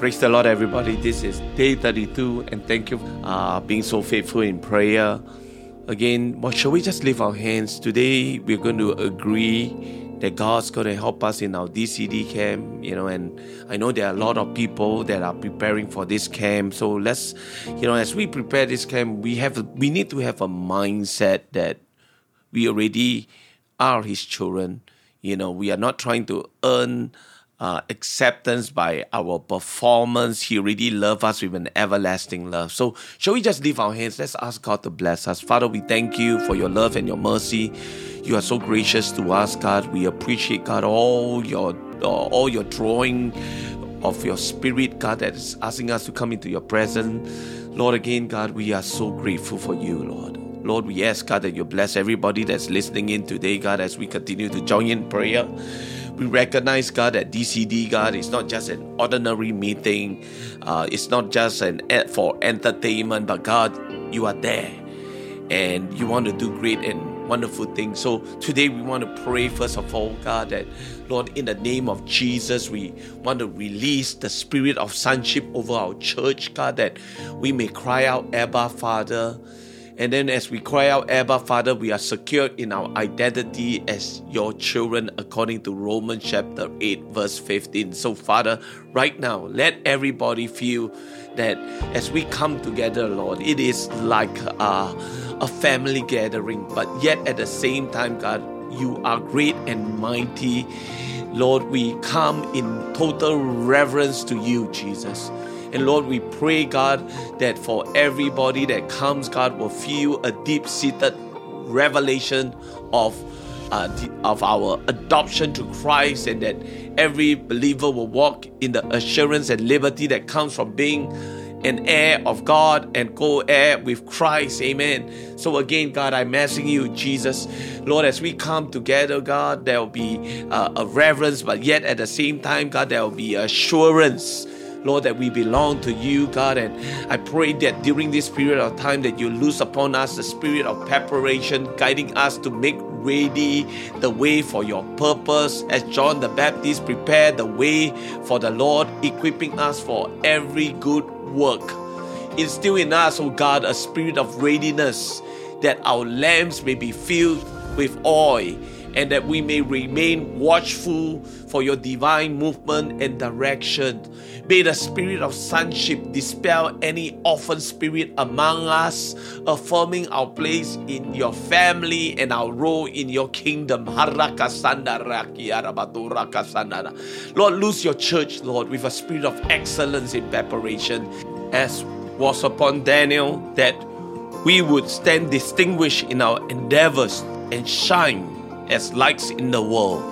Praise the Lord, everybody. This is day 32, and thank you for uh, being so faithful in prayer. Again, well, shall we just lift our hands? Today, we're going to agree that God's going to help us in our DCD camp, you know, and I know there are a lot of people that are preparing for this camp. So let's, you know, as we prepare this camp, we have, we need to have a mindset that we already are His children. You know, we are not trying to earn uh, acceptance by our performance. He really loves us with an everlasting love. So, shall we just leave our hands? Let's ask God to bless us. Father, we thank you for your love and your mercy. You are so gracious to us, God. We appreciate, God, all your uh, all your drawing of your spirit, God, that is asking us to come into your presence. Lord, again, God, we are so grateful for you, Lord. Lord, we ask, God, that you bless everybody that's listening in today, God, as we continue to join in prayer. We recognize, God, that DCD, God, is not just an ordinary meeting. Uh, it's not just an ad for entertainment, but God, you are there. And you want to do great and wonderful things. So today we want to pray, first of all, God, that, Lord, in the name of Jesus, we want to release the spirit of sonship over our church, God, that we may cry out, Abba, Father. And then as we cry out, Abba, Father, we are secured in our identity as your children according to Romans chapter 8, verse 15. So, Father, right now, let everybody feel that as we come together, Lord, it is like a, a family gathering, but yet at the same time, God, you are great and mighty. Lord, we come in total reverence to you, Jesus. And Lord, we pray, God, that for everybody that comes, God, will feel a deep seated revelation of. Uh, of our adoption to Christ, and that every believer will walk in the assurance and liberty that comes from being an heir of God and co heir with Christ. Amen. So, again, God, I'm asking you, Jesus, Lord, as we come together, God, there will be uh, a reverence, but yet at the same time, God, there will be assurance Lord, that we belong to you, God. And I pray that during this period of time that you loose upon us the spirit of preparation, guiding us to make ready the way for your purpose as John the Baptist prepared the way for the Lord, equipping us for every good work. Instill in us, O oh God, a spirit of readiness that our lamps may be filled with oil and that we may remain watchful for your divine movement and direction. May the spirit of sonship dispel any orphan spirit among us, affirming our place in your family and our role in your kingdom. Lord, lose your church, Lord, with a spirit of excellence in preparation, as was upon Daniel, that we would stand distinguished in our endeavors and shine as lights in the world.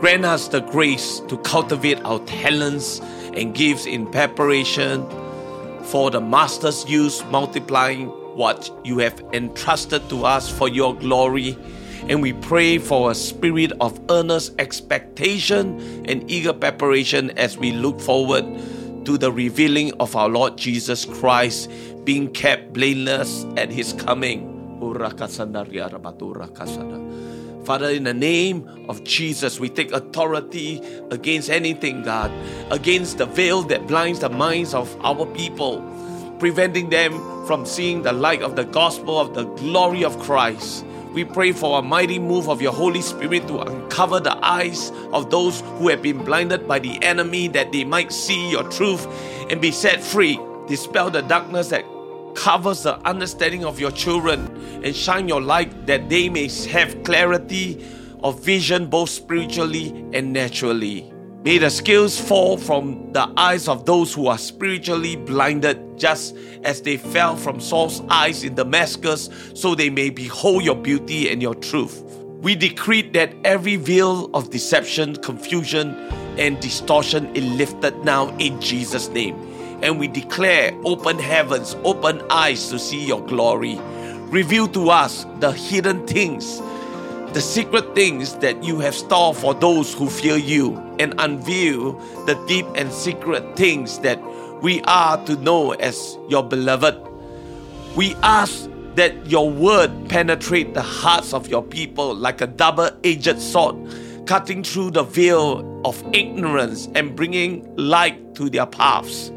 Grant us the grace to cultivate our talents and gifts in preparation for the Master's use, multiplying what you have entrusted to us for your glory. And we pray for a spirit of earnest expectation and eager preparation as we look forward to the revealing of our Lord Jesus Christ being kept blameless at his coming. Father, in the name of Jesus, we take authority against anything, God, against the veil that blinds the minds of our people, preventing them from seeing the light of the gospel of the glory of Christ. We pray for a mighty move of your Holy Spirit to uncover the eyes of those who have been blinded by the enemy that they might see your truth and be set free. Dispel the darkness that covers the understanding of your children and shine your light that they may have clarity of vision both spiritually and naturally. May the scales fall from the eyes of those who are spiritually blinded, just as they fell from Saul's eyes in Damascus, so they may behold your beauty and your truth. We decree that every veil of deception, confusion, and distortion is lifted now in Jesus' name and we declare open heavens, open eyes to see your glory. Reveal to us the hidden things, the secret things that you have stored for those who fear you, and unveil the deep and secret things that we are to know as your beloved. We ask that your word penetrate the hearts of your people like a double-edged sword cutting through the veil of ignorance and bringing light to their paths.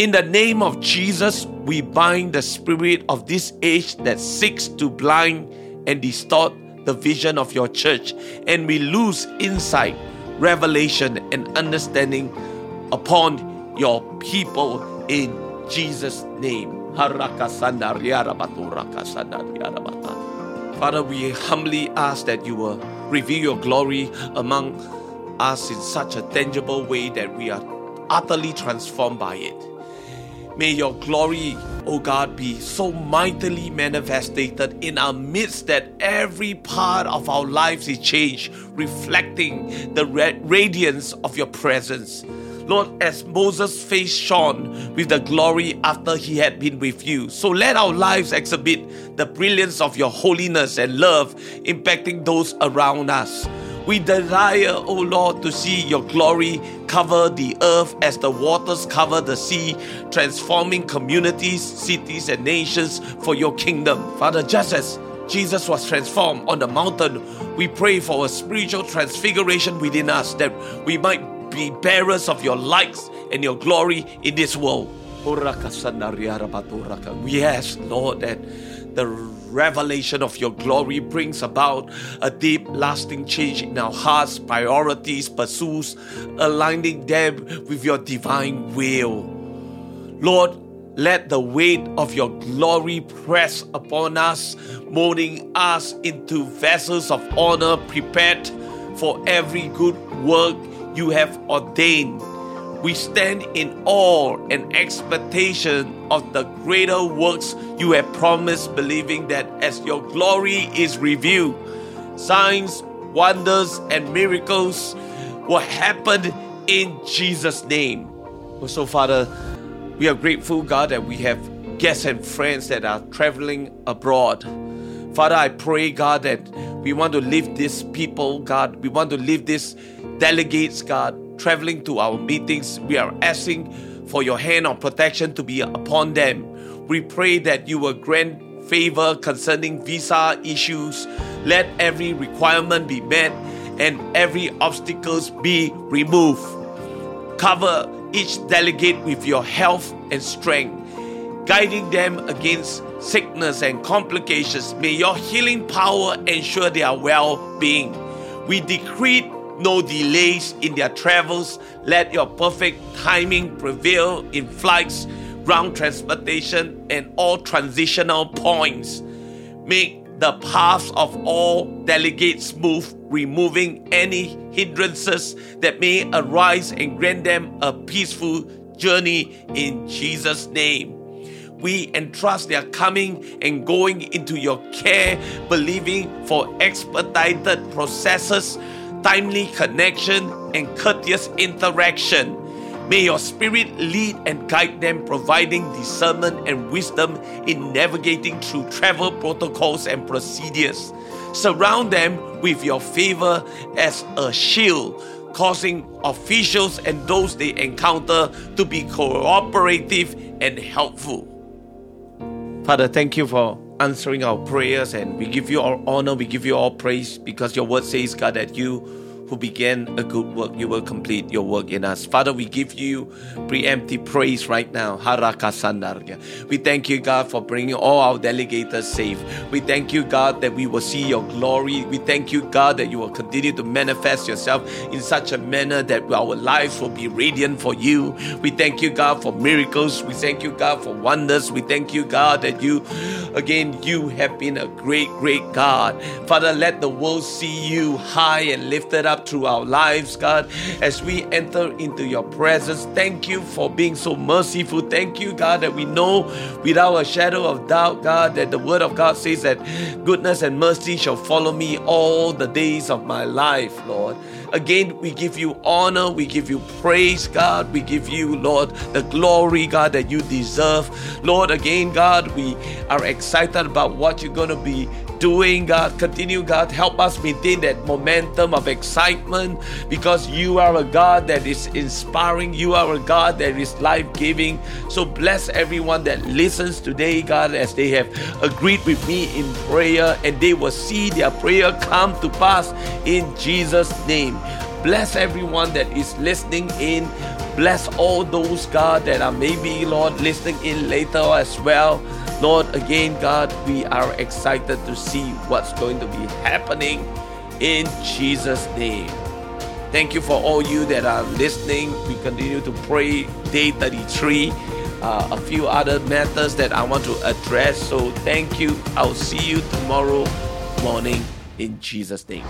In the name of Jesus, we bind the spirit of this age that seeks to blind and distort the vision of your church, and we lose insight, revelation, and understanding upon your people in Jesus' name. Father, we humbly ask that you will reveal your glory among us in such a tangible way that we are utterly transformed by it. May your glory, O God, be so mightily manifested in our midst that every part of our lives is changed, reflecting the radiance of your presence. Lord, as Moses' face shone with the glory after he had been with you, so let our lives exhibit the brilliance of your holiness and love impacting those around us. We desire, O oh Lord, to see your glory cover the earth as the waters cover the sea, transforming communities, cities, and nations for your kingdom. Father, just as Jesus was transformed on the mountain, we pray for a spiritual transfiguration within us that we might be bearers of your lights and your glory in this world. We ask, Lord, that the revelation of your glory brings about a deep, lasting change in our hearts, priorities, pursuits, aligning them with your divine will. Lord, let the weight of your glory press upon us, molding us into vessels of honor prepared for every good work you have ordained. We stand in awe and expectation of the greater works you have promised, believing that as your glory is revealed, signs, wonders, and miracles will happen in Jesus' name. So, Father, we are grateful, God, that we have guests and friends that are traveling abroad. Father, I pray, God, that we want to lift these people, God. We want to lift these delegates, God, traveling to our meetings. We are asking for your hand of protection to be upon them. We pray that you will grant favor concerning visa issues. Let every requirement be met and every obstacles be removed. Cover each delegate with your health and strength, guiding them against sickness and complications. May your healing power ensure their well being. We decree no delays in their travels. Let your perfect timing prevail in flights, ground transportation, and all transitional points. Make the paths of all delegates smooth, removing any hindrances that may arise and grant them a peaceful journey in Jesus' name. We entrust their coming and going into your care, believing for expedited processes timely connection, and courteous interaction. May your spirit lead and guide them, providing discernment and wisdom in navigating through travel protocols and procedures. Surround them with your favor as a shield, causing officials and those they encounter to be cooperative and helpful. Father, thank you for answering our prayers and we give you all honor, we give you all praise because your word says, God, that you who began a good work, you will complete your work in us. Father, we give you preemptive praise right now. We thank you, God, for bringing all our delegators safe. We thank you, God, that we will see your glory. We thank you, God, that you will continue to manifest yourself in such a manner that our lives will be radiant for you. We thank you, God, for miracles. We thank you, God, for wonders. We thank you, God, that you, again, you have been a great, great God. Father, let the world see you high and lifted up through our lives, God, as we enter into your presence. Thank you for being so merciful. Thank you, God, that we know without a shadow of doubt, God, that the word of God says that goodness and mercy shall follow me all the days of my life, Lord. Again, we give you honor, we give you praise, God. We give you, Lord, the glory, God, that you deserve. Lord, again, God, we are excited about what you're going to be doing, God. Continue, God. Help us maintain that momentum of excitement because you are a God that is inspiring. You are a God that is life giving. So bless everyone that listens today, God, as they have agreed with me in prayer and they will see their prayer come to pass in Jesus' name. Bless everyone that is listening in. Bless all those, God, that are maybe, Lord, listening in later as well. Lord, again, God, we are excited to see what's going to be happening in Jesus' name. Thank you for all you that are listening. We continue to pray day 33. Uh, a few other matters that I want to address. So thank you. I'll see you tomorrow morning in Jesus' name.